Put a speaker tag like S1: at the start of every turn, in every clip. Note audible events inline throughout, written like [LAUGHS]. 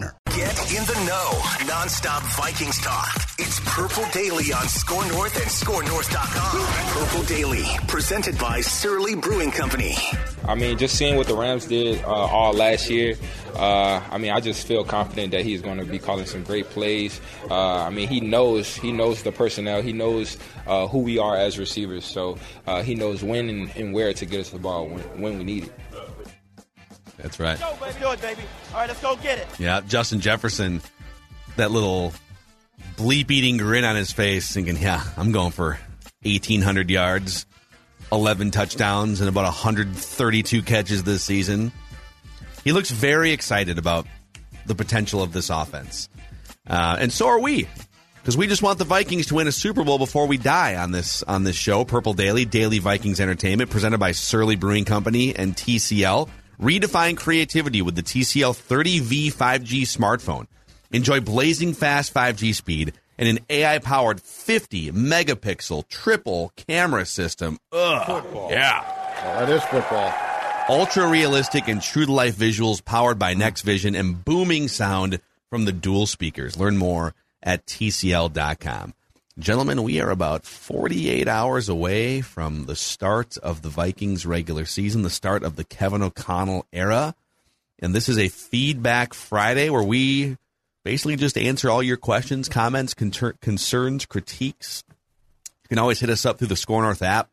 S1: Get in the know. Non-stop Vikings talk. It's Purple Daily on Score North and ScoreNorth.com. Purple Daily, presented by Surly Brewing Company.
S2: I mean, just seeing what the Rams did uh, all last year, uh, I mean, I just feel confident that he's going to be calling some great plays. Uh, I mean, he knows he knows the personnel, he knows uh, who we are as receivers, so uh, he knows when and, and, where to get us the ball when, when we need it.
S3: That's right.
S4: Go, baby. Do it, baby. All right, let's go get it.
S3: Yeah, Justin Jefferson, that little bleep eating grin on his face, thinking, yeah, I'm going for 1,800 yards, 11 touchdowns, and about 132 catches this season. He looks very excited about the potential of this offense. Uh, and so are we. Because we just want the Vikings to win a Super Bowl before we die on this on this show, Purple Daily, Daily Vikings Entertainment, presented by Surly Brewing Company and TCL. Redefine creativity with the TCL 30V 5G smartphone. Enjoy blazing fast 5G speed and an AI powered 50 megapixel triple camera system. Ugh.
S5: Football.
S3: Yeah.
S5: Oh, that is football.
S3: Ultra realistic and true to life visuals powered by Next Vision and booming sound from the dual speakers. Learn more at TCL.com. Gentlemen, we are about 48 hours away from the start of the Vikings regular season, the start of the Kevin O'Connell era. And this is a feedback Friday where we basically just answer all your questions, comments, concerns, critiques. You can always hit us up through the Score North app.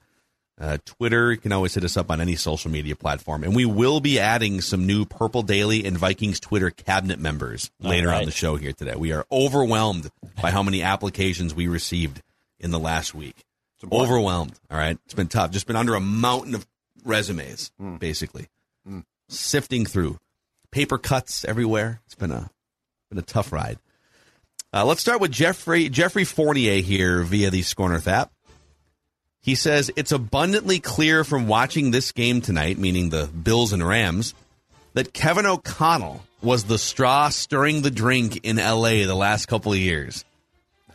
S3: Uh, Twitter, you can always hit us up on any social media platform. And we will be adding some new Purple Daily and Vikings Twitter cabinet members later right. on the show here today. We are overwhelmed by how many applications we received in the last week. Overwhelmed. All right. It's been tough. Just been under a mountain of resumes, mm. basically. Mm. Sifting through. Paper cuts everywhere. It's been a been a tough ride. Uh, let's start with Jeffrey Jeffrey Fournier here via the Score North app. He says it's abundantly clear from watching this game tonight, meaning the Bills and Rams, that Kevin O'Connell was the straw stirring the drink in LA the last couple of years.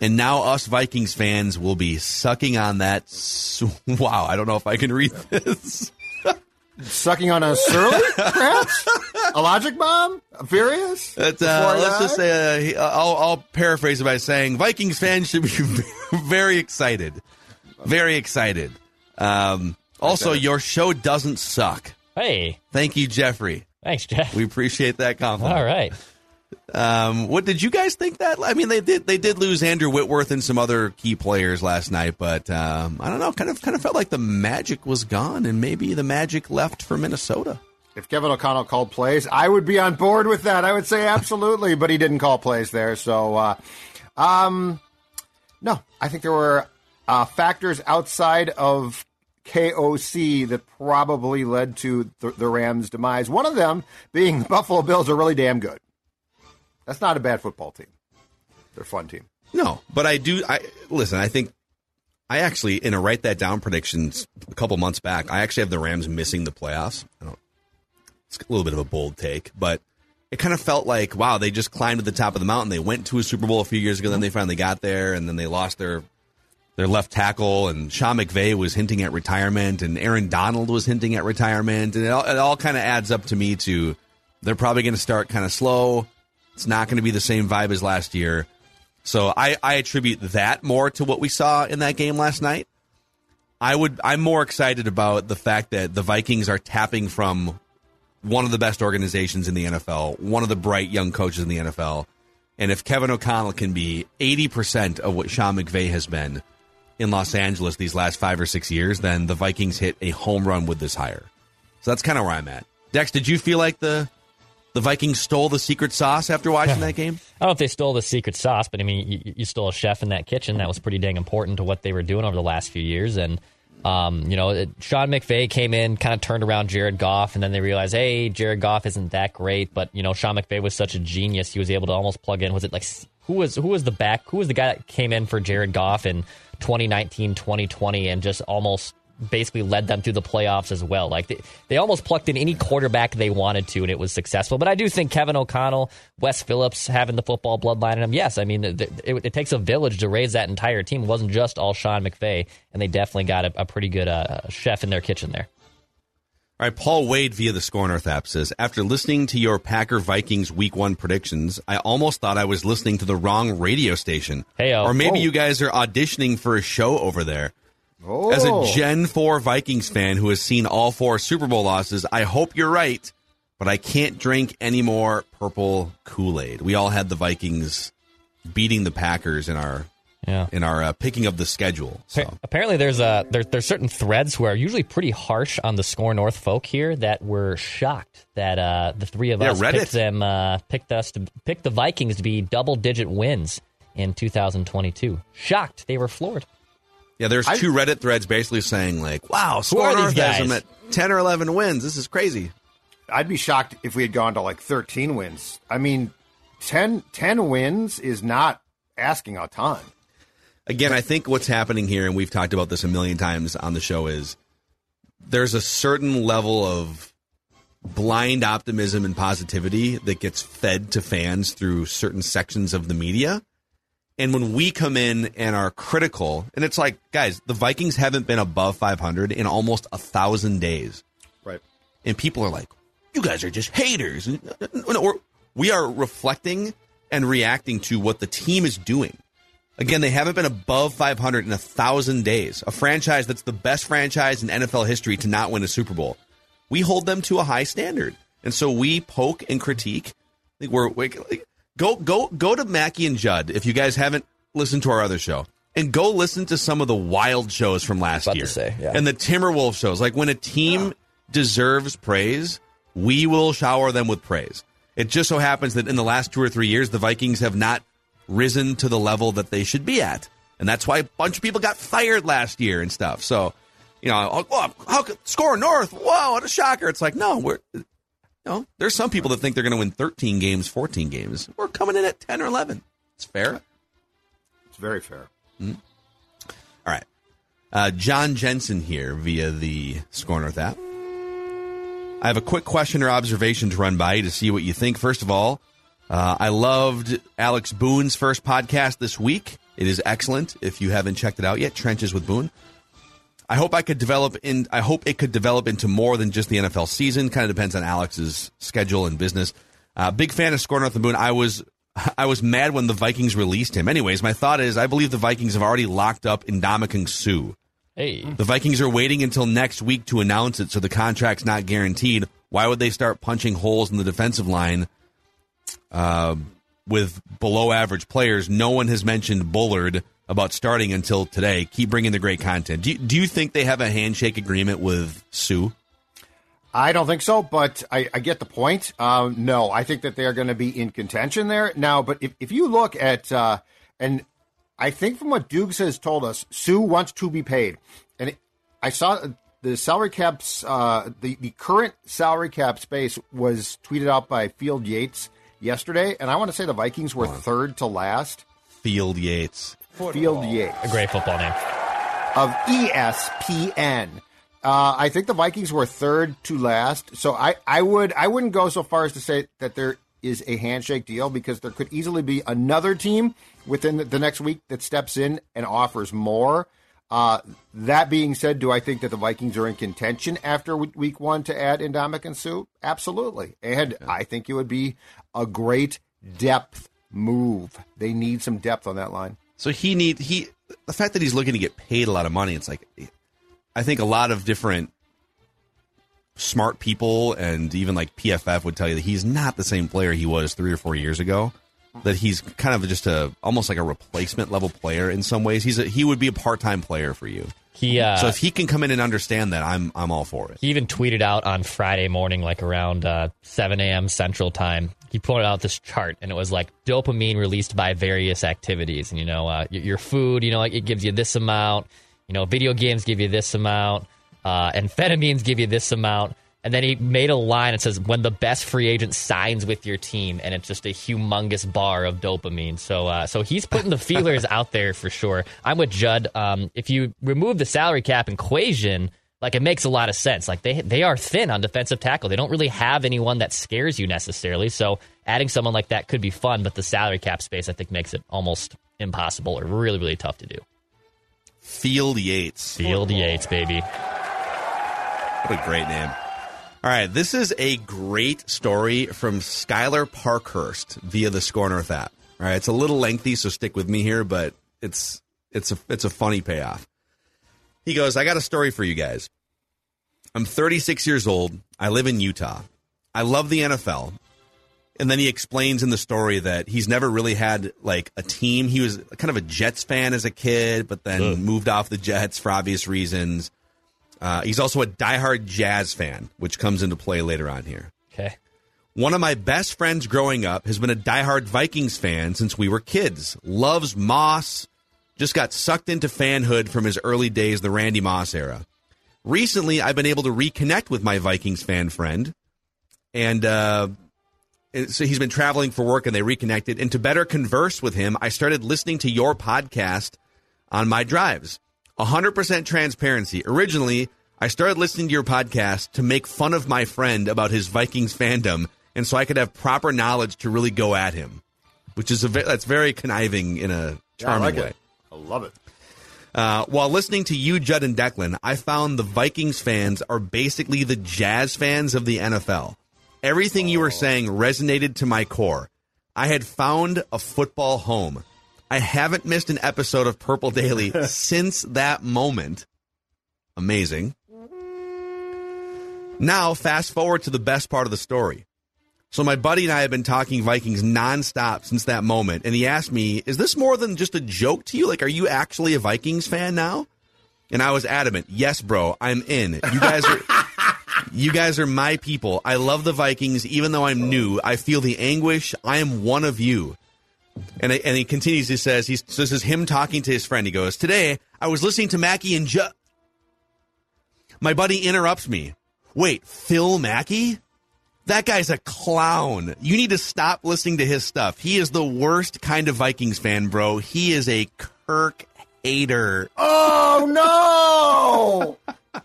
S3: And now us Vikings fans will be sucking on that. [LAUGHS] Wow, I don't know if I can read this.
S5: sucking on a surly, perhaps? a logic bomb? A furious?
S3: Uh, let's just say, uh, I'll, I'll paraphrase it by saying Vikings fans should be [LAUGHS] very excited very excited. Um, also, your show doesn't suck.
S6: Hey.
S3: Thank you, Jeffrey.
S6: Thanks, Jeff.
S3: We appreciate that compliment.
S6: All right.
S3: Um, what did you guys think that? I mean, they did they did lose Andrew Whitworth and some other key players last night, but um, I don't know. Kind of kind of felt like the magic was gone, and maybe the magic left for Minnesota.
S5: If Kevin O'Connell called plays, I would be on board with that. I would say absolutely, [LAUGHS] but he didn't call plays there. So, uh, um, no, I think there were uh, factors outside of KOC that probably led to the, the Rams' demise. One of them being the Buffalo Bills are really damn good. That's not a bad football team. They're a fun team.
S3: No, but I do. I listen. I think I actually in a write that down predictions a couple months back. I actually have the Rams missing the playoffs. it's a little bit of a bold take, but it kind of felt like wow, they just climbed to the top of the mountain. They went to a Super Bowl a few years ago, then they finally got there, and then they lost their their left tackle, and Sean McVay was hinting at retirement, and Aaron Donald was hinting at retirement, and it all, all kind of adds up to me to they're probably going to start kind of slow. It's not going to be the same vibe as last year. So I, I attribute that more to what we saw in that game last night. I would I'm more excited about the fact that the Vikings are tapping from one of the best organizations in the NFL, one of the bright young coaches in the NFL. And if Kevin O'Connell can be 80% of what Sean McVay has been in Los Angeles these last five or six years, then the Vikings hit a home run with this hire. So that's kind of where I'm at. Dex, did you feel like the the Vikings stole the secret sauce after watching that game?
S6: I don't know if they stole the secret sauce, but I mean, you, you stole a chef in that kitchen. That was pretty dang important to what they were doing over the last few years. And, um, you know, it, Sean McVay came in, kind of turned around Jared Goff, and then they realized, hey, Jared Goff isn't that great. But, you know, Sean McVay was such a genius. He was able to almost plug in. Was it like, who was, who was the back, who was the guy that came in for Jared Goff in 2019, 2020, and just almost basically led them through the playoffs as well. Like they, they almost plucked in any quarterback they wanted to, and it was successful. But I do think Kevin O'Connell, Wes Phillips having the football bloodline in them. Yes, I mean it, it, it, takes a village to raise that entire team. It wasn't just all Sean McVay, and they definitely got a, a pretty good uh, chef in their kitchen there.
S3: All right, Paul Wade via the Score North app says, after listening to your Packer Vikings week one predictions, I almost thought I was listening to the wrong radio station.
S6: Hey, uh,
S3: or maybe oh. you guys are auditioning for a show over there.
S5: Oh.
S3: As a oh. Gen 4 Vikings fan who has seen all four Super Bowl losses, I hope you're right, but I can't drink any more purple Kool Aid. We all had the Vikings beating the Packers in our yeah. in our uh, picking of the schedule. So.
S6: Apparently, there's a there, there's certain threads who are usually pretty harsh on the Score North folk here that were shocked that uh, the three of
S3: yeah,
S6: us
S3: Reddit.
S6: picked them uh, picked us to pick the Vikings to be double digit wins in 2022. Shocked, they were floored.
S3: Yeah, there's two Reddit threads basically saying like, "Wow, Score North has them at ten or eleven wins. This is crazy."
S5: I'd be shocked if we had gone to like 13 wins. I mean, 10, 10 wins is not asking a ton.
S3: Again, I think what's happening here, and we've talked about this a million times on the show, is there's a certain level of blind optimism and positivity that gets fed to fans through certain sections of the media and when we come in and are critical, and it's like, guys, the Vikings haven't been above 500 in almost a thousand days.
S5: Right.
S3: And people are like, you guys are just haters. Or we are reflecting and reacting to what the team is doing. Again, they haven't been above 500 in a thousand days. A franchise that's the best franchise in NFL history to not win a Super Bowl. We hold them to a high standard. And so we poke and critique. We're, we're Go go go to Mackey and Judd if you guys haven't listened to our other show. And go listen to some of the wild shows from last year.
S6: Say, yeah.
S3: And the Timberwolf shows. Like when a team yeah. deserves praise, we will shower them with praise. It just so happens that in the last two or three years, the Vikings have not risen to the level that they should be at. And that's why a bunch of people got fired last year and stuff. So, you know, oh, how could score North? Wow, what a shocker. It's like, no, we're know, there's some people that think they're going to win 13 games, 14 games. We're coming in at 10 or 11. It's fair.
S5: It's very fair.
S3: Mm-hmm. All right. Uh, John Jensen here via the Score North app. I have a quick question or observation to run by you to see what you think. First of all, uh, I loved Alex Boone's first podcast this week. It is excellent. If you haven't checked it out yet, Trenches with Boone. I hope I could develop in. I hope it could develop into more than just the NFL season. Kind of depends on Alex's schedule and business. Uh, big fan of Score North the Moon. I was [LAUGHS] I was mad when the Vikings released him. Anyways, my thought is I believe the Vikings have already locked up Ndamukong Suh.
S6: Hey.
S3: The Vikings are waiting until next week to announce it, so the contract's not guaranteed. Why would they start punching holes in the defensive line uh, with below average players? No one has mentioned Bullard about starting until today. Keep bringing the great content. Do you, do you think they have a handshake agreement with Suh?
S5: I don't think so, but I, I get the point. Uh, no, I think that they are going to be in contention there now. But if, if you look at, uh, and I think from what Dukes has told us, Suh wants to be paid. And it, I saw the salary caps, uh, the, the current salary cap space was tweeted out by Field Yates yesterday. And I want to say the Vikings were third to last.
S3: Field Yates.
S5: Field Yates.
S6: A great football name.
S5: Of ESPN. Uh, I think the Vikings were third to last, so I, I would I wouldn't go so far as to say that there is a handshake deal because there could easily be another team within the next week that steps in and offers more. Uh, that being said, do I think that the Vikings are in contention after week one to add Ndamukong Suh? Absolutely, and I think it would be a great depth move. They need some depth on that line.
S3: So he need he the fact that he's looking to get paid a lot of money. It's like I think a lot of different smart people and even like PFF would tell you that he's not the same player he was three or four years ago. That he's kind of just a almost like a replacement level player in some ways. He's a, he would be a part time player for you.
S6: He uh,
S3: so if he can come in and understand that, I'm I'm all for it.
S6: He even tweeted out on Friday morning, like around uh, 7 a.m. Central Time. He pointed out this chart, and it was like dopamine released by various activities. And you know, uh, your food, you know, like it gives you this amount. You know, video games give you this amount. Uh, amphetamines give you this amount. And then he made a line that says, when the best free agent signs with your team, and it's just a humongous bar of dopamine. So, uh, so he's putting the feelers [LAUGHS] out there for sure. I'm with Judd. Um, if you remove the salary cap equation, like it makes a lot of sense. Like they they are thin on defensive tackle. They don't really have anyone that scares you necessarily. So adding someone like that could be fun, but the salary cap space I think makes it almost impossible or really really tough to do.
S3: Field Yates.
S6: Field Yates, baby.
S3: What a great name. All right, this is a great story from Skylar Parkhurst via the Score North app. All right, it's a little lengthy, so stick with me here, but it's it's a it's a funny payoff. He goes, "I got a story for you guys. I'm 36 years old. I live in Utah. I love the NFL." And then he explains in the story that he's never really had like a team. He was kind of a Jets fan as a kid, but then Ugh. moved off the Jets for obvious reasons. Uh, he's also a diehard Jazz fan, which comes into play later on here.
S6: Okay.
S3: One of my best friends growing up has been a diehard Vikings fan since we were kids. Loves Moss. Just got sucked into fanhood from his early days, the Randy Moss era. Recently, I've been able to reconnect with my Vikings fan friend, and uh, so he's been traveling for work, and they reconnected. And to better converse with him, I started listening to your podcast on my drives. 100% transparency. Originally, I started listening to your podcast to make fun of my friend about his Vikings fandom, and so I could have proper knowledge to really go at him, which is a that's very conniving in a charming
S5: yeah, I like
S3: way.
S5: It. I love it.
S3: Uh, while listening to you, Judd and Declan, I found the Vikings fans are basically the Jazz fans of the NFL. Everything oh. you were saying resonated to my core. I had found a football home. I haven't missed an episode of Purple Daily [LAUGHS] since that moment. Amazing. Now, fast forward to the best part of the story. So, my buddy and I have been talking Vikings nonstop since that moment, and he asked me, Is this more than just a joke to you? Like, are you actually a Vikings fan now? And I was adamant, Yes, bro, I'm in. You guys are. [LAUGHS] You guys are my people. I love the Vikings, even though I'm new. I feel the anguish. I am one of you. And, and he continues, he says, he's, so this is him talking to his friend. He goes, Today, I was listening to Mackey and Judd. My buddy interrupts me. Wait, Phil Mackey? That guy's a clown. You need to stop listening to his stuff. He is the worst kind of Vikings fan, bro. He is a Kirk hater.
S5: Oh, no! [LAUGHS]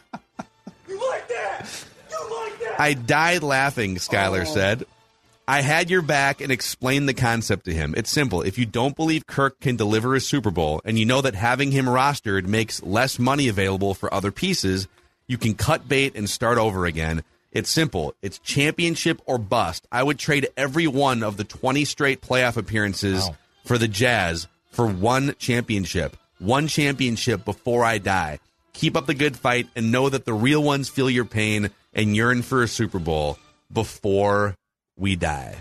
S4: you like that? You like that?
S3: I died laughing, Skylar oh. said. I had your back and explained the concept to him. It's simple. If you don't believe Kirk can deliver a Super Bowl and you know that having him rostered makes less money available for other pieces, you can cut bait and start over again. It's simple. It's championship or bust. I would trade every one of the 20 straight playoff appearances wow. for the Jazz for one championship. One championship before I die. Keep up the good fight and know that the real ones feel your pain and yearn for a Super Bowl before we die.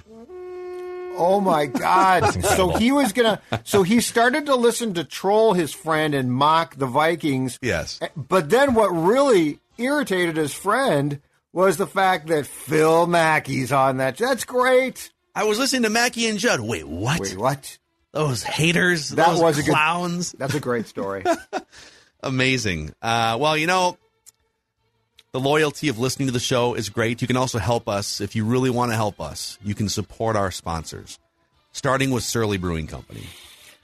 S5: Oh my God! so he was gonna. So he started to listen to troll his friend and mock the Vikings.
S3: Yes.
S5: But then what really irritated his friend was the fact that Phil Mackey's on that. That's great.
S3: I was listening to Mackey and Judd. Wait, what?
S5: Wait, what?
S3: Those haters.
S5: That
S3: those
S5: was
S3: clowns.
S5: A good, that's a great story. [LAUGHS]
S3: Amazing. Uh, well, you know, the loyalty of listening to the show is great. You can also help us if you really want to help us. You can support our sponsors, starting with Surly Brewing Company.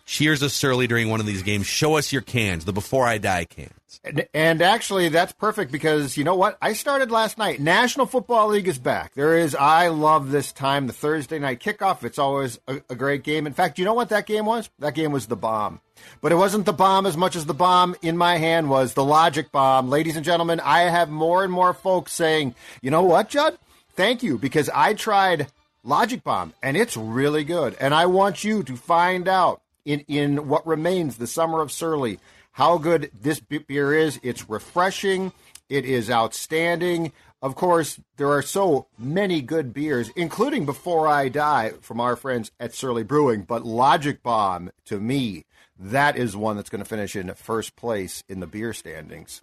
S3: Cheers to Surly during one of these games. Show us your cans, the Before I Die cans.
S5: And, and, actually, that's perfect because you know what? I started last night. National Football League is back. There is, I love this time, the Thursday night kickoff. It's always a, a great game. In fact, you know what that game was? That game was the bomb. But it wasn't the bomb as much as the bomb in my hand was the logic bomb. Ladies and gentlemen, I have more and more folks saying, you know what, Judd? Thank you because I tried Logic Bomb and it's really good. And I want you to find out in, in what remains the summer of Surly how good this beer is. It's refreshing. It is outstanding. of course, there are so many good beers, including Before I Die from our friends at Surly Brewing. But Logic Bomb, to me, that is one that's going to finish in first place in the beer standings.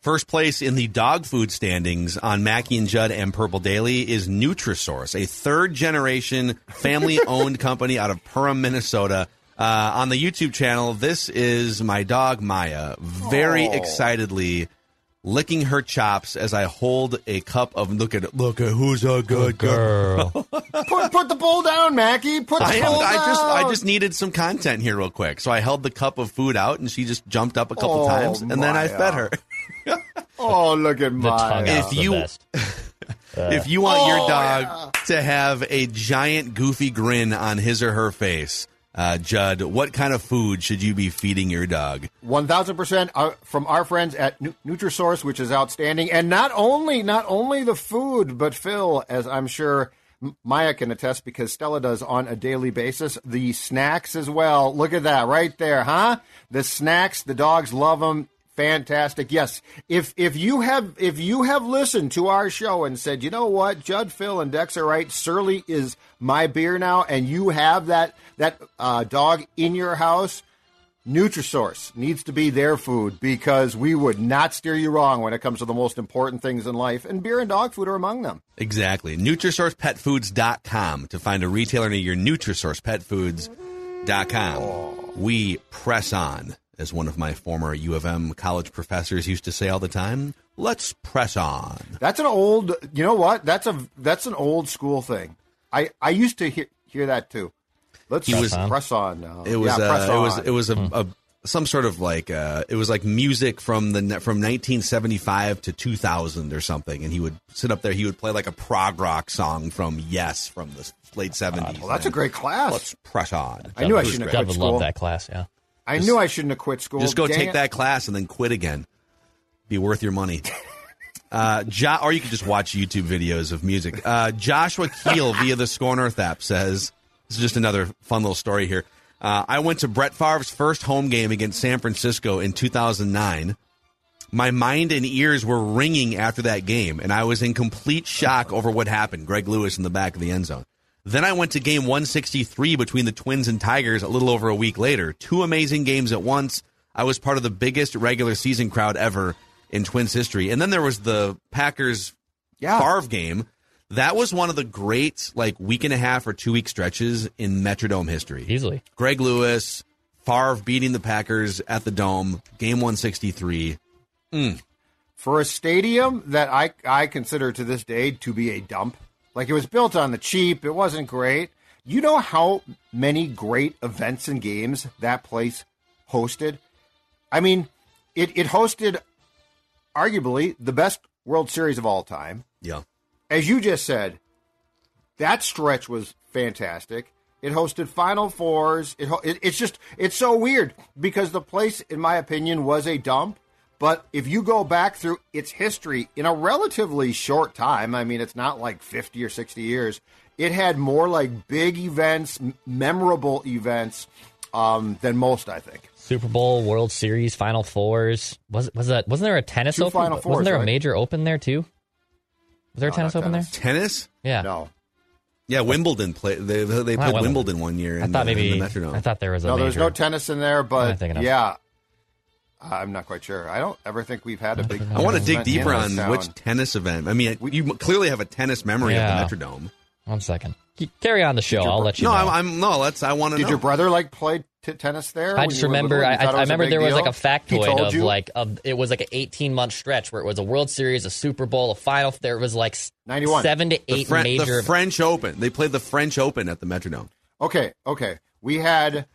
S3: First place in the dog food standings on Mackey and Judd and Purple Daily is Nutrisource, a third generation family owned [LAUGHS] company out of Perham, Minnesota. Uh, on the YouTube channel, this is my dog Maya, very
S5: Oh.
S3: excitedly licking her chops as I hold a cup of look at look at who's a good girl.
S6: Girl. [LAUGHS]
S5: Put put the bowl down, Mackey. Put the
S3: I,
S5: bowl
S3: I
S5: down.
S3: just I just needed some content here real quick, so I held the cup of food out, and she just jumped up a couple
S5: Oh,
S3: times, and then I fed her. [LAUGHS]
S5: Oh, look at
S6: The
S5: Maya.
S3: If
S6: out the
S3: you-
S6: best. [LAUGHS]
S3: if you want your
S5: Oh,
S3: dog to have a giant goofy grin on his or her face, uh, Judd, what kind of food should you be feeding your dog?
S5: One thousand percent uh, from our friends at Nutrisource, which is outstanding, and not only not only the food, but Phil, as I'm sure Maya can attest, because Stella does on a daily basis, the snacks as well. Look at that right there, huh? The snacks, the dogs love them. Fantastic. Yes. If if you have if you have listened to our show and said, you know what, Judd, Phil, and Dex are right, Surly is my beer now, and you have that that uh, dog in your house, Nutrisource needs to be their food because we would not steer you wrong when it comes to the most important things in life, and beer and dog food are among them.
S3: Exactly. NutrisourcePetFoods.com to find a retailer near you. NutrisourcePetFoods.com. We press on, as one of my former U of M college professors used to say all the time. Let's press on.
S5: That's an old, you know what? That's a that's an old school thing. I I used to hear hear that too. Let's
S3: He was-
S5: press on now.
S3: It was
S5: yeah, press
S3: uh, it was
S5: on.
S3: it was a, a some sort of like uh, it was like music from the from 1975 to 2000 or something, and he would sit up there. He would play like a prog rock song from Yes from the late 70s.
S5: Well, that's a great class.
S3: Let's press on.
S5: I knew I shouldn't have
S6: Judd
S5: quit
S6: would that class. Yeah.
S5: I knew I shouldn't have quit school.
S3: Just go
S5: Dang
S3: take
S5: it.
S3: that class and then quit again. Be worth your money. Uh, jo- or you could just watch YouTube videos of music. Uh, Joshua Keel via the Score North app says this is just another fun little story here. Uh, I went to Brett Favre's first home game against San Francisco in 2009. My mind and ears were ringing after that game, and I was in complete shock over what happened. Greg Lewis in the back of the end zone. Then I went to game 163 between the Twins and Tigers a little over a week later. Two amazing games at once. I was part of the biggest regular season crowd ever in Twins history. And then there was the Packers
S5: Yeah.
S3: Favre game. That was one of the great like week and a half or two week stretches in Metrodome history.
S6: Easily.
S3: Greg Lewis, Favre beating the Packers at the Dome, game 163. Mm.
S5: for a stadium that I I consider to this day to be a dump. Like it was built on the cheap, it wasn't great. You know how many great events and games that place hosted? I mean, it, it hosted arguably the best World Series of all time.
S3: Yeah.
S5: As you just said, that stretch was fantastic. It hosted Final Fours. It, it, it's just it's so weird because the place, in my opinion, was a dump. But if you go back through its history in a relatively short time, I mean, it's not like fifty or sixty years. It had more like big events, memorable events um, than most. I think.
S6: Super Bowl, World Series, Final Fours. Was was that? Wasn't there a tennis
S5: Two
S6: open?
S5: Final
S6: wasn't there a
S5: right?
S6: major open there too? Was there a
S5: No,
S6: tennis open
S5: tennis.
S3: Tennis?
S6: Yeah.
S5: No,
S3: Yeah, Wimbledon play. They they played
S6: Wimbledon.
S3: Wimbledon one year. In
S6: I thought
S3: the, in
S6: maybe.
S3: the Metrodome.
S6: I thought there was a
S5: no,
S6: major.
S5: there's no tennis in there.
S6: What am I
S5: But
S6: thinking of?
S5: yeah, I'm not quite sure. I don't ever think we've had a big.
S3: I want to dig deeper on
S5: town.
S3: which tennis event. I mean, you clearly have a tennis memory
S6: Yeah.
S3: of the Metrodome.
S6: One second. Carry on the show.
S5: your
S6: I'll
S5: bro-
S6: let you
S3: No,
S6: know.
S3: I'm, I'm no. Let's. I want to
S5: Did
S3: know.
S5: your brother like play t- tennis there?
S6: I just remember. I,
S5: You thought it
S6: I remember
S5: big
S6: there was like a factoid of
S5: you?
S6: like a, it was like an 18 month stretch where it was a World Series, a Super Bowl, a final. There was like
S5: 91.
S6: seven to
S3: the,
S6: eight major.
S3: the French Open. They played the French Open at the Metrodome.
S5: Okay, okay. We had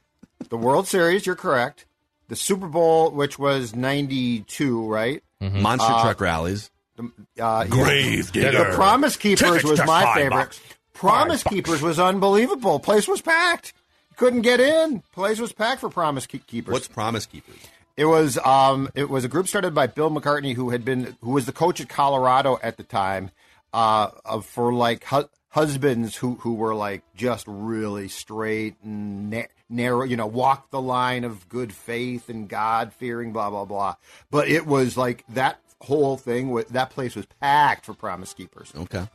S5: the World Series. You're correct. The Super Bowl, which was '92, right?
S3: Monster truck rallies.
S5: Uh, yeah.
S3: Grave
S5: The, the Promise Keepers was my favorite. Promise Keepers was unbelievable. Place was packed. Couldn't get in. Place was packed for Promise Ke- Keepers.
S3: What's Promise Keepers?
S5: It was um, it was a group started by Bill McCartney, who had been who was the coach at Colorado at the time, uh, of, for like hu- husbands who who were like just really straight and na- narrow, you know, walk the line of good faith and God fearing, blah blah blah. But it was like that whole thing, with, that place was packed for Promise Keepers.
S3: Okay.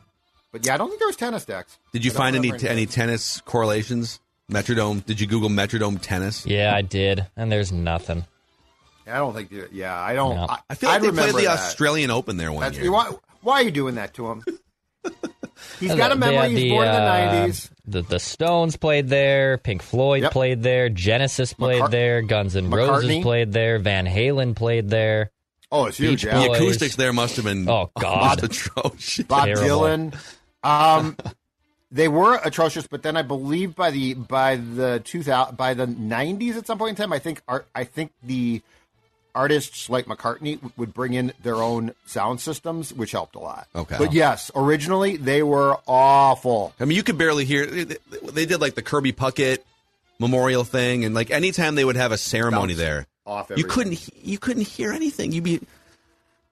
S5: But yeah, I don't think there was tennis Dex.
S3: Did you find any
S5: remember
S3: any tennis correlations? Metrodome. Did you Google Metrodome tennis?
S6: Yeah, I did, and there's nothing.
S5: I don't think. Yeah, I don't.
S6: No.
S5: I,
S3: I feel like
S5: I'd
S3: they played the
S5: that.
S3: Australian Open there one
S5: That's,
S3: year.
S5: why, why are you doing that to him? [LAUGHS] He's
S6: They
S5: got a
S6: had
S5: memory. He's born in the
S6: uh,
S5: nineties.
S6: The, the Stones played there. Pink Floyd
S5: Yep.
S6: played there. Genesis played
S5: McCart-
S6: there. Guns N' Roses played there. Van Halen played there.
S5: Oh, it's huge.
S6: Beach
S5: Yeah.
S3: the acoustics there must have been
S6: Oh, God. [LAUGHS]
S3: atrocious.
S5: Bob
S6: Terrible.
S5: Dylan. Um, [LAUGHS] they were atrocious, but then I believe by the by the two thousand by the nineties at some point in time, I think art, I think the artists like McCartney w- would bring in their own sound systems, which helped a lot.
S3: Okay.
S5: but yes, originally they were awful.
S3: I mean, you could barely hear. They they did like the Kirby Puckett memorial thing, and like anytime they would have a ceremony
S5: Bounce
S3: there,
S5: off
S3: you couldn't you couldn't hear anything. You'd be,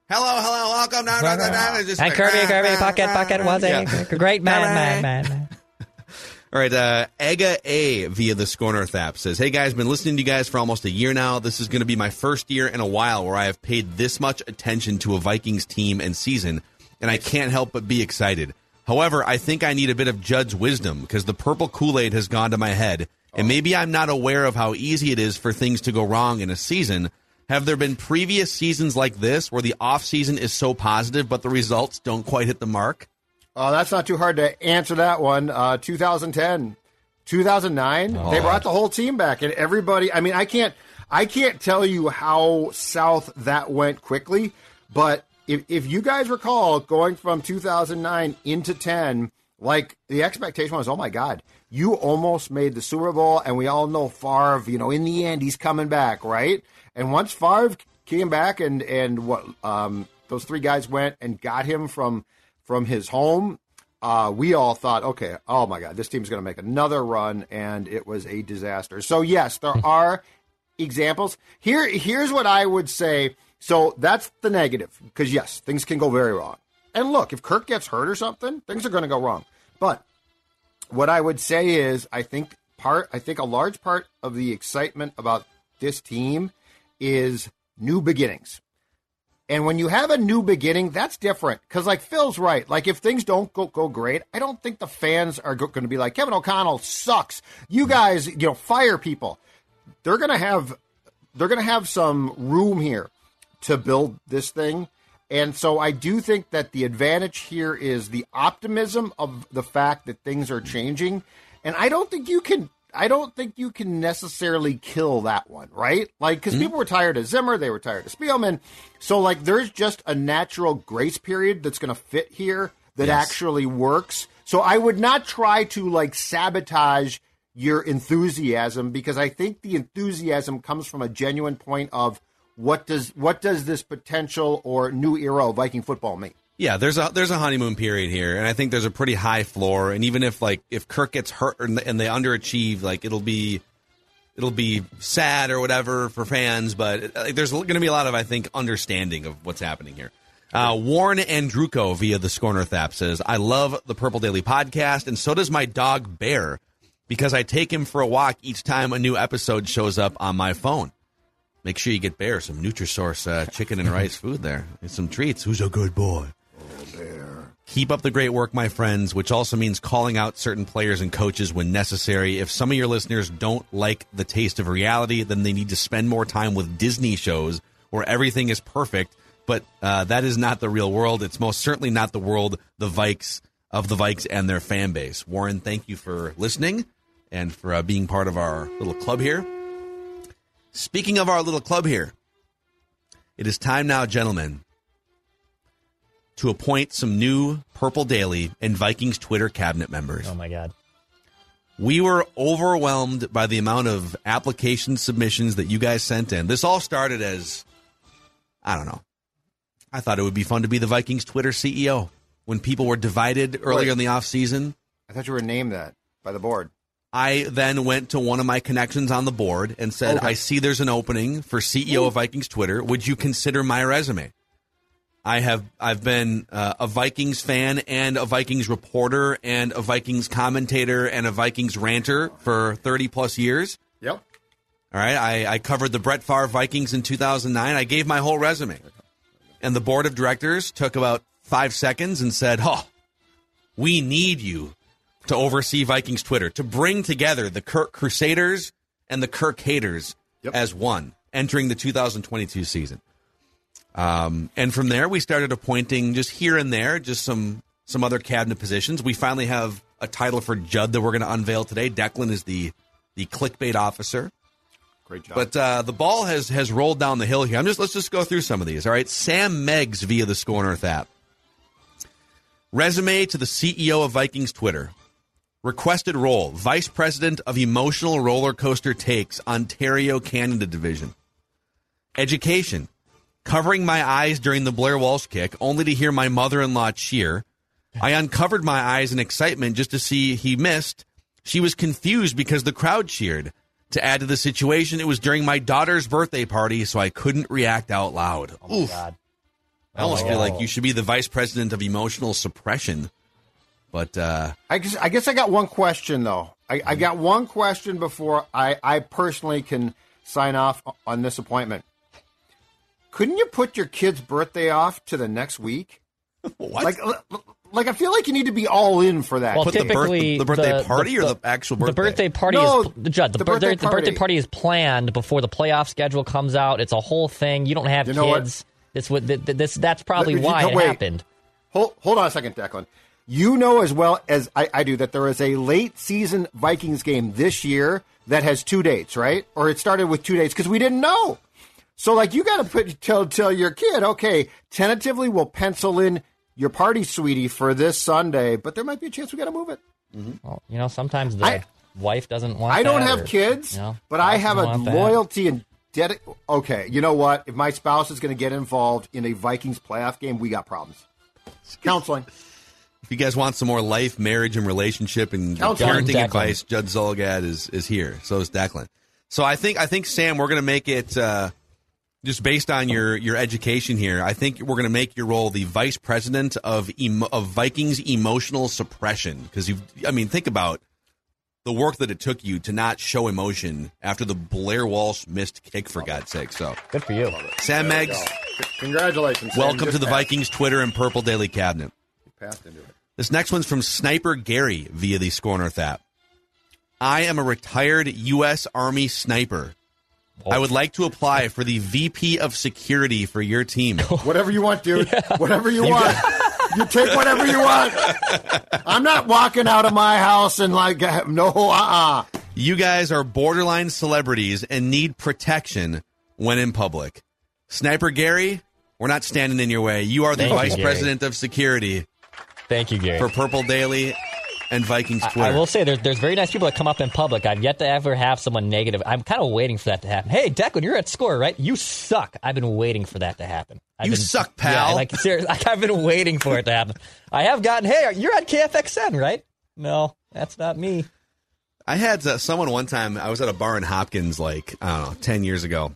S3: hello, hello, welcome. Nah, nah, nah, nah, just
S6: And
S3: like,
S6: Kirby,
S3: nah,
S6: Kirby,
S3: nah,
S6: Puckett,
S3: nah,
S6: Puckett was a great man, man, man, man.
S3: All right, uh, Aga A via the Score North app says, "Hey guys, been listening to you guys for almost a year now. This is going to be my first year in a while where I have paid this much attention to a Vikings team and season, and I can't help but be excited. However, I think I need a bit of Judd's wisdom because the purple Kool Aid has gone to my head, and maybe I'm not aware of how easy it is for things to go wrong in a season." Have there been previous seasons like this where the off season is so positive, but the results don't quite hit the mark?
S5: Oh, that's not too hard to answer that one. Uh, 2010, 2009, they brought the whole team back, and everybody. I mean, I can't, I can't tell you how south that went quickly, but if if you guys recall, going from 2009 into 10, like the expectation was, oh my god, you almost made the Super Bowl, and we all know Favre. You know, in the end, he's coming back, right? And once Favre came back, and and what um, those three guys went and got him from from his home, uh, we all thought, okay, oh my God, this team's going to make another run, and it was a disaster. So yes, there [LAUGHS] are examples. Here, here's what I would say. So that's the negative, because yes, things can go very wrong. And look, if Kirk gets hurt or something, things are going to go wrong. But what I would say is, I think part, I think a large part of the excitement about this team is new beginnings. And when you have a new beginning, that's different. Because, like, Phil's right. Like, if things don't go, go great, I don't think the fans are going to be like, Kevin O'Connell sucks. You guys, you know, fire people. They're going to have, they're going to have some room here to build this thing. And so I do think that the advantage here is the optimism of the fact that things are changing. And I don't think you can I don't think you can necessarily kill that one, right? Like because hmm? people were tired of Zimmer, they were tired of Spielman. So like there's just a natural grace period that's going to fit here that
S3: Yes.
S5: actually works. So I would not try to like sabotage your enthusiasm because I think the enthusiasm comes from a genuine point of what does what does this potential or new era of Viking football mean?
S3: Yeah, there's a there's a honeymoon period here, and I think there's a pretty high floor. And even if like if Kirk gets hurt and, and they underachieve, like it'll be it'll be sad or whatever for fans. But like, there's going to be a lot of I think understanding of what's happening here. Uh, Warren Andruko via the Score North app says, "I love the Purple Daily podcast, and so does my dog Bear, because I take him for a walk each time a new episode shows up on my phone." Make sure you get Bear some Nutrisource uh, chicken and rice food there. And some treats. Who's a good boy? Keep up the great work, my friends, which also means calling out certain players and coaches when necessary. If some of your listeners don't like the taste of reality, then they need to spend more time with Disney shows where everything is perfect. But uh, that is not the real world. It's most certainly not the world the Vikes of the Vikes and their fan base. Warren, thank you for listening and for uh, being part of our little club here. Speaking of our little club here, it is time now, gentlemen, to appoint some new Purple Daily and Vikings Twitter cabinet members.
S6: Oh my god.
S3: We were overwhelmed by the amount of application submissions that you guys sent in. This all started as, I don't know. I thought it would be fun to be the Vikings Twitter CEO when people were divided earlier
S5: Right.
S3: in the offseason.
S5: I thought you were named that by the board.
S3: I then went to one of my connections on the board and said,
S5: Okay.
S3: I see there's an opening for CEO of Vikings Twitter. Would you consider my resume? I have I've been uh, a Vikings fan and a Vikings reporter and a Vikings commentator and a Vikings ranter for 30 plus years.
S5: Yep.
S3: All right, I, I covered the Brett Favre Vikings in 2009. I gave my whole resume. and the board of directors took about five seconds and said, "Oh, we need you to oversee Vikings Twitter to bring together the Kirk Crusaders and the Kirk haters
S5: Yep.
S3: as one entering the 2022 season." Um, and from there, we started appointing just here and there, just some some other cabinet positions. We finally have a title for Judd that we're going to unveil today. Declan is the the clickbait officer.
S5: Great job.
S3: But uh, the ball has has rolled down the hill here. I'm just let's just go through some of these. All right, Sam Meggs via the Score North app. Resume to the CEO of Vikings Twitter. Requested role: Vice President of Emotional Roller Coaster Takes, Ontario Canada Division. Education: Covering my eyes during the Blair Walsh kick, only to hear my mother-in-law cheer. I uncovered my eyes in excitement just to see he missed. She was confused because the crowd cheered. To add to the situation, it was during my daughter's birthday party, so I couldn't react out loud. Oh Oof.
S6: God.
S3: I almost
S6: my
S3: feel like you should be the vice president of emotional suppression. But uh,
S5: I guess, I guess I got one question though. I, I got one question before I, I personally can sign off on this appointment. Couldn't you put your kid's birthday off to the next week? [LAUGHS]
S3: what?
S5: Like, like I feel like you need to be all in for that.
S6: Well,
S3: Put the birth-
S6: typically
S3: the birthday party or the actual birthday.
S6: The
S3: birthday?
S6: birthday party
S5: No,
S6: is Judd. The,
S5: the
S6: birthday,
S5: birthday
S6: the birthday
S5: party.
S6: party is planned before the playoff schedule comes out. It's a whole thing. You don't have
S5: You know what?
S6: kids. This would th- th- this that's probably
S5: Let me-
S6: why
S5: no,
S6: it
S5: wait.
S6: happened.
S5: Hold, hold on a second, Declan. You know as well as I, I do that there is a late season Vikings game this year that has two dates, right? Or it started with two dates because we didn't know. So, like, you got to put tell tell your kid, okay, tentatively we'll pencil in your party, sweetie, for this Sunday, but there might be a chance we got to move it.
S6: Well, you know, sometimes the
S5: I-
S6: wife doesn't want.
S5: I don't
S6: that
S5: have
S6: or,
S5: kids,
S6: you know,
S5: but I have a
S6: doesn't that.
S5: loyalty and dedi- Okay, you know what? If my spouse is going to get involved in a Vikings playoff game, we got problems. Counseling.
S3: if you guys want some more life, marriage, and relationship and
S5: Counseling.
S3: parenting
S6: Declan.
S3: advice, Judd Zulgad is is here. So is Declan. So I think I think Sam, we're going to make it uh, just based on your your education here. I think we're going to make your role the vice president of emo- of Vikings emotional suppression because you. I mean, think about the work that it took you to not show emotion after the Blair Walsh missed kick. For God's sake, so
S6: Good for you.
S3: Sam Meggs,
S5: Congratulations. Sam.
S3: welcome
S5: Just
S3: to the
S5: passed-
S3: Vikings Twitter and Purple Daily Cabinet.
S5: Passed into it.
S3: This next one's from Sniper Gary via the Score North app. I am a retired U.S. Army sniper. I would like to apply for the VP of Security for your team. [LAUGHS]
S5: Whatever you want, dude. Whatever you want. [LAUGHS] you take whatever you want. I'm not walking out of my house and like, [LAUGHS] no, uh uh
S3: You guys are borderline celebrities and need protection when in public. Sniper Gary, we're not standing in your way. You are the
S6: Thank
S3: Vice
S6: Gary.
S3: President of Security
S6: Thank you, Gary.
S3: for Purple Daily and Vikings
S6: I-
S3: Twitter.
S6: I will say there's there's very nice people that come up in public. I've yet to ever have someone negative. I'm kind of waiting for that to happen. Hey, Declan, you're at score, right? You suck. I've been waiting for that to happen. I've
S3: You
S6: been,
S3: suck,
S6: Yeah,
S3: pal.
S6: like seriously, [LAUGHS] like, I've been waiting for it to happen. I have gotten. Hey, you're at KFXN, right? No, that's not me.
S3: I had uh, someone one time. I was at a bar in Hopkins, like I don't know, ten years ago,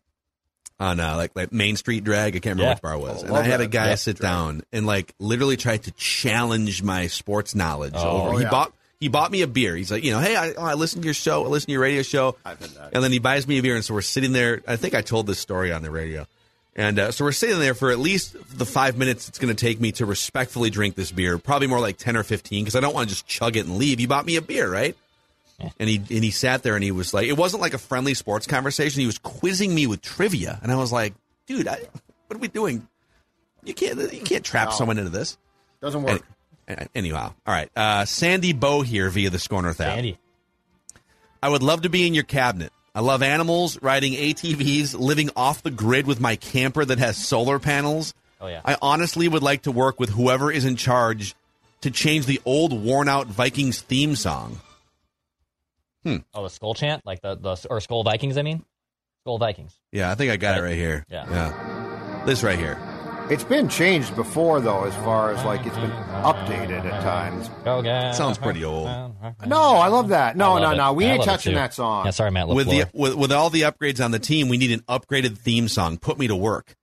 S3: on uh, like like Main Street Drag. I can't remember
S6: Yeah.
S3: which bar it was,
S5: Oh,
S3: and I had a guy
S6: Yeah.
S3: sit down and like literally tried to challenge my sports knowledge.
S6: Oh,
S3: over he
S5: yeah.
S3: bought he bought me a beer. He's like, you know, hey, I, oh, I listen to your show, I listen to your radio show,
S5: I've had that.
S3: and then he buys me a beer, and so we're sitting there. I think I told this story on the radio. And uh, so we're sitting there for at least the five minutes it's going to take me to respectfully drink this beer. Probably more like ten or fifteen because I don't want to just chug it and leave. You bought me a beer, right? And he and he sat there and he was like, it wasn't like a friendly sports conversation. He was quizzing me with trivia, and I was like, dude, I, what are we doing? You can't you can't trap someone into this.
S5: Doesn't
S3: Any,
S5: work.
S3: anyhow, all right. Uh, Sandy Bow here via the Score North app.
S6: Andy.
S3: I would love to be in your cabinet. I love animals, riding ATVs, living off the grid with my camper that has solar panels.
S6: Oh, yeah.
S3: I honestly would like to work with whoever is in charge to change the old worn out Vikings theme song. Hmm.
S6: Oh, the Skol chant, like the the or Skol Vikings. I mean, Skol Vikings.
S3: Yeah, I think I got it right here.
S6: Yeah.
S3: Yeah. This right here.
S5: It's been changed before, though, as far as like it's been updated at times.
S6: Go.
S3: Sounds pretty old.
S5: No, I love that. No,
S6: I
S5: no,
S6: love
S5: no.
S6: it.
S5: We
S6: I
S5: ain't touching that song.
S6: Yeah, sorry, Matt.
S3: With the with, with all the upgrades on the team, we need an upgraded theme song. Put me to work.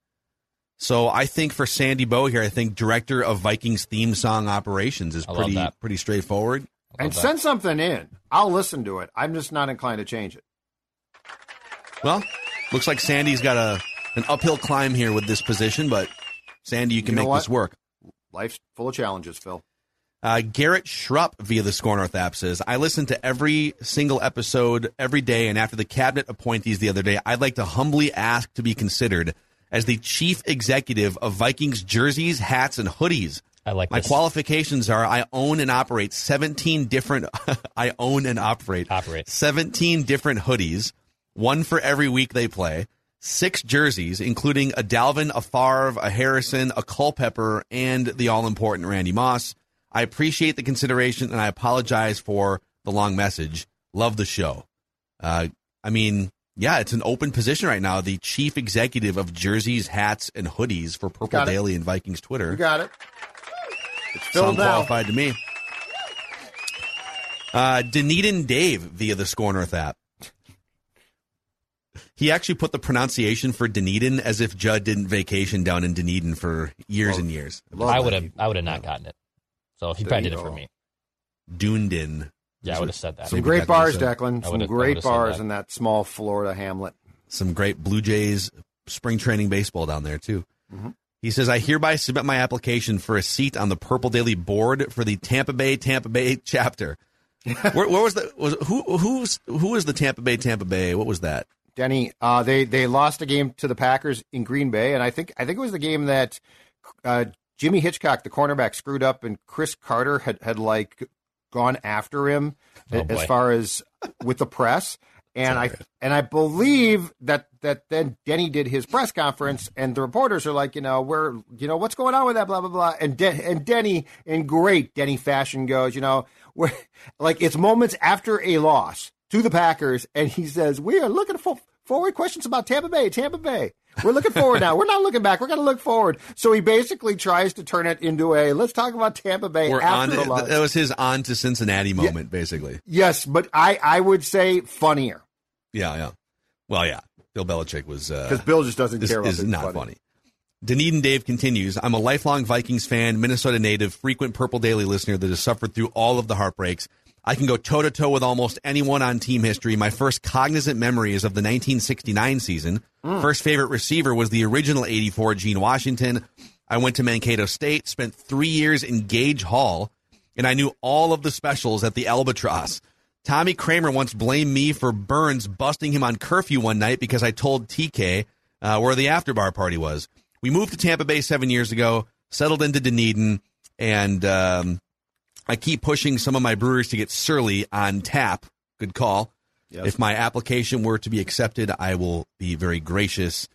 S3: So I think for Sandy Bow here, I think director of Vikings theme song operations is
S6: I
S3: pretty pretty straightforward.
S5: And send something in. I'll listen to it. I'm just not inclined to change it.
S3: Well, looks like Sandy's got a an uphill climb here with this position, but Sandy, you can
S5: You know
S3: make
S5: what?
S3: this work.
S5: Life's full of challenges, Phil.
S3: Uh, Garrett Schrupp via the Score North app says, I listen to every single episode every day, and after the cabinet appointees the other day, I'd like to humbly ask to be considered as the chief executive of Vikings jerseys, hats, and hoodies.
S6: I like
S3: My
S6: this.
S3: qualifications are I own and operate 17 different [LAUGHS] I own and operate
S6: Operate.
S3: 17 different hoodies, one for every week they play, six jerseys including a Dalvin, a Favre, a Harrison, a Culpepper and the all important Randy Moss. I appreciate the consideration and I apologize for the long message. Love the show. Uh, I mean, yeah, it's an open position right now. The chief executive of jerseys, hats, and hoodies for Purple
S5: Got.
S3: Daily and Vikings Twitter.
S5: You got it. It's
S3: Sound
S5: filled now.
S3: qualified to me. Uh, Dunedin Dave via the SKOR North app. He actually put the pronunciation for Dunedin as if Judd didn't vacation down in Dunedin for years and years.
S6: I would have I would have not gotten it. So he
S5: There
S6: probably
S5: you
S6: did it for me.
S3: Dunedin.
S6: Yeah, I would have said that.
S5: Some
S3: Maybe
S5: great bars,
S3: said-
S5: Declan. Some great bars
S6: that.
S5: in that small Florida hamlet.
S3: Some great Blue Jays spring training baseball down there, too.
S5: Mm-hmm.
S3: He says, I hereby submit my application for a seat on the Purple Daily board for the Tampa Bay Tampa Bay [LAUGHS] chapter. [LAUGHS] where, where was the was who who's who was the Tampa Bay Tampa Bay? What was that?
S5: Denny, uh, they they lost a game to the Packers in Green Bay, and I think I think it was the game that uh, Jimmy Hitchcock, the cornerback, screwed up, and Cris Carter had had like gone after him
S6: Oh,
S5: as
S6: boy.
S5: far as with the press. And I and I believe that that then Denny did his press conference, and the reporters are like, you know, we're you know what's going on with that, blah blah blah. And De- and Denny in great Denny fashion goes, you know, we're like it's moments after a loss to the Packers, and he says, we are looking for forward questions about Tampa Bay, Tampa Bay. We're looking forward now. We're not looking back. We're going to look forward. So he basically tries to turn it into a let's talk about Tampa Bay
S3: We're on.
S5: after the loss.
S3: That was his on to Cincinnati moment, basically.
S5: Yes, but I I would say funnier
S3: Yeah, yeah. Well, yeah. Bill Belichick was uh,
S5: because Bill just doesn't
S3: is,
S5: care about
S3: is not funny. Dunedin Dave continues. I'm a lifelong Vikings fan, Minnesota native, frequent Purple Daily listener that has suffered through all of the heartbreaks. I can go toe to toe with almost anyone on team history. My first cognizant memory is of the 1969 season. First favorite receiver was the original 84 Gene Washington. I went to Mankato State, spent three years in Gage Hall, and I knew all of the specials at the Albatross. Tommy Kramer once blamed me for Burns busting him on curfew one night because I told TK uh, where the afterbar party was. We moved to Tampa Bay seven years ago, settled into Dunedin, and um, I keep pushing some of my brewers to get Surly on tap. Good call. If my application were to be accepted, I will be very gracious.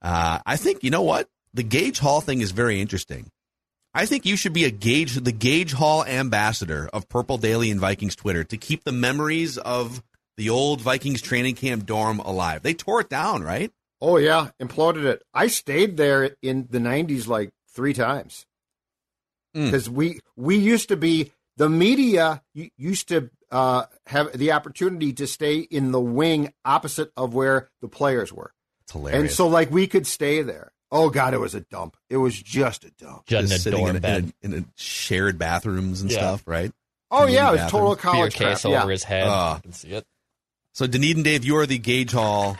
S3: Uh, I think you know what the Gage Hall thing is very interesting. I think you should be a Gage, the Gage Hall ambassador of Purple Daily and Vikings Twitter to keep the memories of the old Vikings training camp dorm alive. They tore it down, right?
S5: Oh yeah, imploded it. I stayed there in the '90s like three times
S3: Mm.
S5: because we we used to be the media used to uh, have the opportunity to stay in the wing opposite of where the players were,
S3: It's hilarious.
S5: and so like we could stay there. Oh god, it was a dump. It was just a dump.
S6: Judd in
S3: Just
S6: a
S3: sitting
S6: dorm
S3: in,
S6: bed.
S3: in, a, in a shared bathrooms and
S6: Yeah.
S3: stuff, right?
S5: Oh yeah, it was
S3: Bathroom.
S5: total
S6: Beer
S5: college crap.
S6: case
S5: Yeah.
S6: over his head. You can see it.
S3: So Dunedin Dave, you are the Gage Hall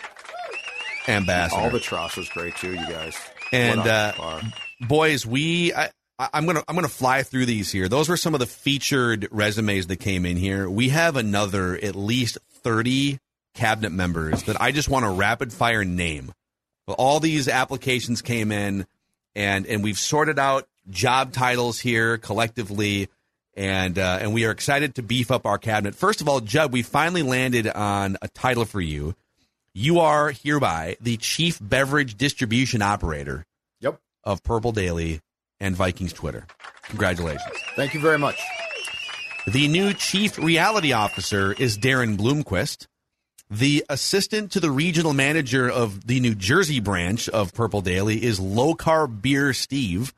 S3: ambassador.
S5: All the Tross was great too, you guys.
S3: And, uh, boys, we I, I- I'm gonna I'm gonna fly through these here. Those were some of the featured resumes that came in here. We have another at least 30 cabinet members that I just want to rapid fire name. But all these applications came in, and and we've sorted out job titles here collectively. And uh, and we are excited to beef up our cabinet. First of all, Judd, we finally landed on a title for you. You are hereby the chief beverage distribution operator
S5: Yep.
S3: of Purple Daily and Vikings Twitter. Congratulations.
S5: Thank you very much.
S3: The new chief reality officer is Darren Bloomquist. The assistant to the regional manager of the New Jersey branch of Purple Daily is Low Carb Beer Steve.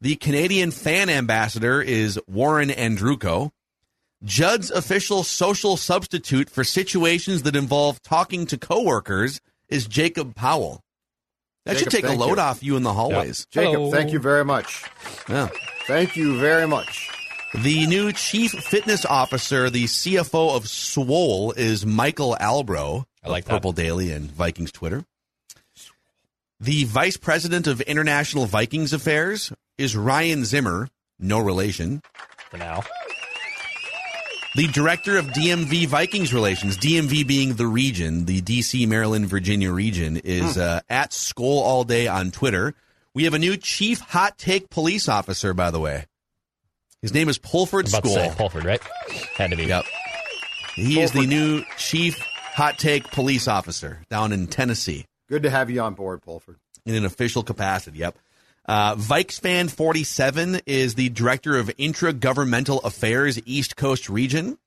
S3: The Canadian fan ambassador is Warren Andruko. Judd's official social substitute for situations that involve talking to coworkers is Jacob Powell. That should take a load
S5: you.
S3: off you in the hallways.
S5: Jacob,
S6: Hello.
S5: thank you very much.
S3: Yeah.
S5: Thank you very much.
S3: The new chief fitness officer, the CFO of Swole, is Michael Albro.
S6: I like
S3: of
S6: that.
S3: Purple Daily and Vikings Twitter. The vice president of international Vikings affairs is Ryan Zimmer, no relation.
S6: For now.
S3: The director of DMV Vikings relations, DMV being the region, the DC, Maryland, Virginia region, is uh, at Skol All Day on Twitter. We have a new chief hot take police officer, by the way. His name is Pulford
S6: About to say Pulford, right? Had to be.
S3: Yep. He is the new chief hot take police officer down in Tennessee
S5: Good to have you on board, Pulford.
S3: in an official capacity. Yep. Uh, Vikes fan 47 is the director of intra-governmental affairs East Coast region.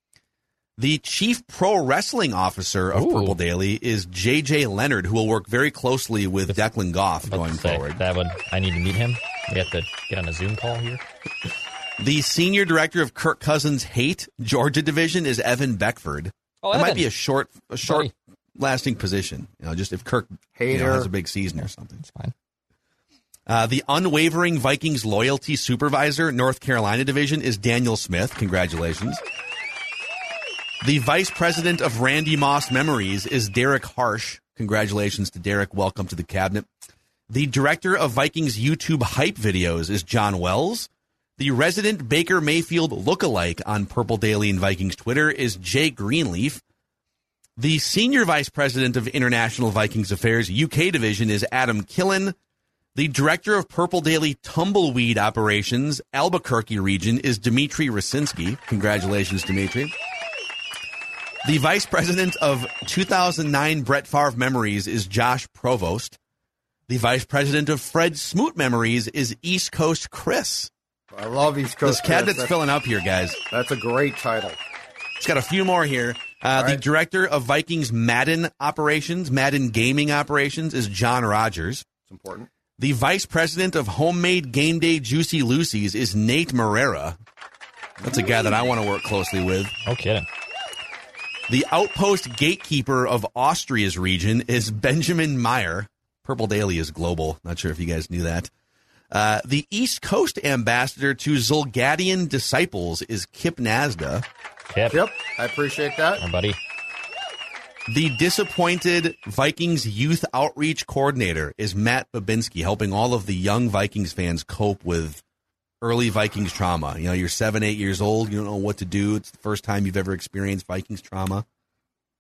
S3: The chief pro wrestling officer of
S6: Ooh.
S3: Purple Daily is JJ Leonard, who will work very closely with Declan Goff going
S6: say,
S3: forward.
S6: That would I need to meet him. We have to get on a Zoom call here.
S3: The senior director of Kirk Cousins' Hate Georgia division is Evan Beckford.
S6: Oh,
S3: that might be a short, a short-lasting position. You know, just if Kirk you know, has a big season or something.
S6: It's fine.
S3: Uh, the unwavering Vikings loyalty supervisor, North Carolina division, is Daniel Smith. Congratulations. The vice president of Randy Moss Memories is Derek Harsh. Congratulations to Derek. Welcome to the cabinet. The director of Vikings YouTube hype videos is John Wells. The resident Baker Mayfield lookalike on Purple Daily and Vikings Twitter is Jay Greenleaf. The senior vice president of International Vikings Affairs UK division is Adam Killen. The director of Purple Daily Tumbleweed Operations, Albuquerque region, is Dmitry Rosinski. Congratulations, Dmitry. The vice president of 2009 Brett Favre Memories is Josh Provost. The vice president of Fred Smoot Memories is East Coast Chris.
S5: I love East Coast.
S3: This cabinet's
S5: That's,
S3: filling up here, guys.
S5: that's a great title.
S3: It's got a few more here. Uh, The
S5: right.
S3: director of Vikings Madden operations, Madden gaming operations, is John Rogers.
S5: It's important.
S3: The vice president of Homemade Game Day Juicy Lucy's is Nate Marrera. That's a guy that I want to work closely with.
S6: No kidding.
S3: The outpost gatekeeper of Austria's region is Benjamin Meyer. Purple Daily is global. Not sure if you guys knew that. Uh, the East Coast ambassador to Zulgadian Disciples is Kip Nasda.
S6: Kip,
S5: Yep, I appreciate that.
S6: our buddy.
S3: The disappointed Vikings youth outreach coordinator is Matt Babinski, helping all of the young Vikings fans cope with early Vikings trauma. You know, you're seven, eight years old, you don't know what to do. It's the first time you've ever experienced Vikings trauma.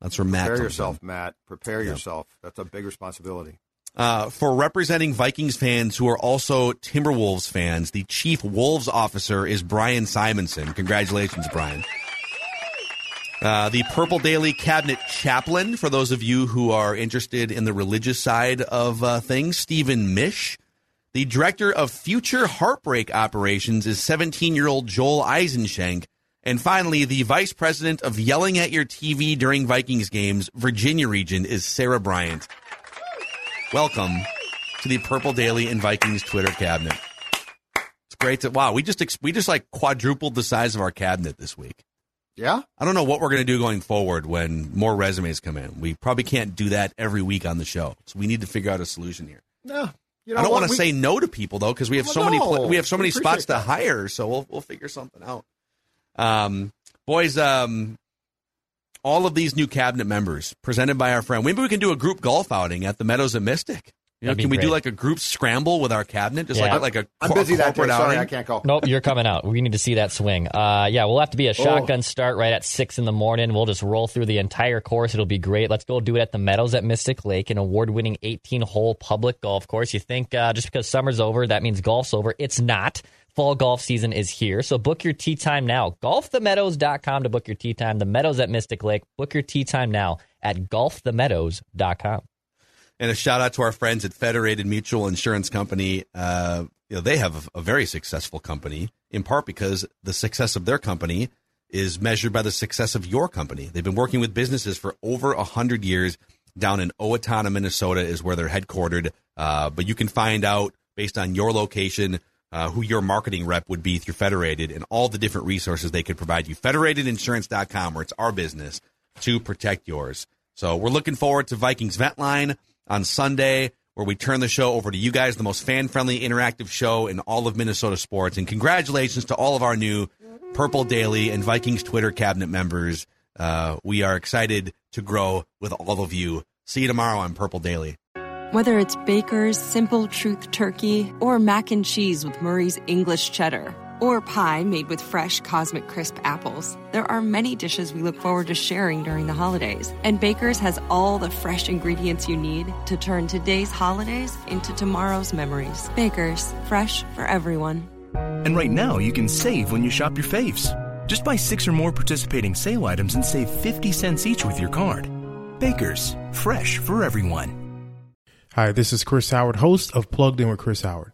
S3: That's where Matt
S5: Prepare yourself,
S3: in.
S5: Matt. Prepare yourself. That's a big responsibility.
S3: Uh, for representing Vikings fans who are also Timberwolves fans, the chief Wolves officer is Brian Simonson. Congratulations, Brian. Uh, the Purple Daily Cabinet Chaplain, for those of you who are interested in the religious side of uh, things, Stephen Mish. The director of Future Heartbreak Operations is 17 year old Joel Eisenschenk. And finally, the vice president of Yelling at Your TV during Vikings games, Virginia region, is Sarah Bryant. Welcome to the Purple Daily and Vikings Twitter cabinet. It's great to wow. We just we just like quadrupled the size of our cabinet this week.
S5: Yeah?
S3: I don't know what we're going to do going forward when more resumes come in. We probably can't do that every week on the show, so we need to figure out a solution here.
S5: No. You know
S3: I don't want to
S5: We-
S3: say no to people though because we have
S5: Well,
S3: so many pla-
S5: no.
S3: we have so
S5: We
S3: many spots
S5: appreciate
S3: to hire. So we'll we'll figure something out. Um, boys, um, all of these new cabinet members presented by our friend. Maybe we can do a group golf outing at the Meadows of Mystic. You know,
S6: That'd
S3: can we do like a group scramble with our cabinet, just
S6: Yeah.
S3: like like a
S5: I'm
S3: cor-
S5: busy that day. Sorry. I can't go.
S6: Nope, you're coming out. We need to see that swing. Uh, yeah, we'll have to be a shotgun start right at six in the morning. We'll just roll through the entire course. It'll be great. Let's go do it at the Meadows at Mystic Lake, an award-winning 18-hole public golf course. You think uh, just because summer's over, that means golf's over? It's not. Fall golf season is here, so book your tee time now. GolfTheMeadows.com to book your tee time. The Meadows at Mystic Lake. Book your tee time now at GolfTheMeadows.com.
S3: And a shout out to our friends at Federated Mutual Insurance Company. Uh, you know, they have a, a very successful company, in part because the success of their company is measured by the success of your company. They've been working with businesses for over a hundred years. Down in Owatonna, Minnesota, is where they're headquartered. Uh, but you can find out based on your location uh, who your marketing rep would be through Federated and all the different resources they could provide you. Federatedinsurance.com, where it's our business to protect yours. So we're looking forward to Vikings Vent Line on Sunday, where we turn the show over to you guys, the most fan friendly, interactive show in all of Minnesota sports. And congratulations to all of our new Purple Daily and Vikings Twitter cabinet members. Uh, we are excited to grow with all of you. See you tomorrow on Purple Daily.
S7: Whether it's Baker's Simple Truth Turkey or mac and cheese with Murray's English Cheddar or pie made with fresh Cosmic Crisp apples, there are many dishes we look forward to sharing during the holidays. And Baker's has all the fresh ingredients you need to turn today's holidays into tomorrow's memories. Baker's, fresh for everyone.
S8: And right now, you can save when you shop your faves. Just buy six or more participating sale items and save 50 cents each with your card. Baker's, fresh for everyone.
S9: Hi, this is Chris Howard, host of Plugged In with Chris Howard.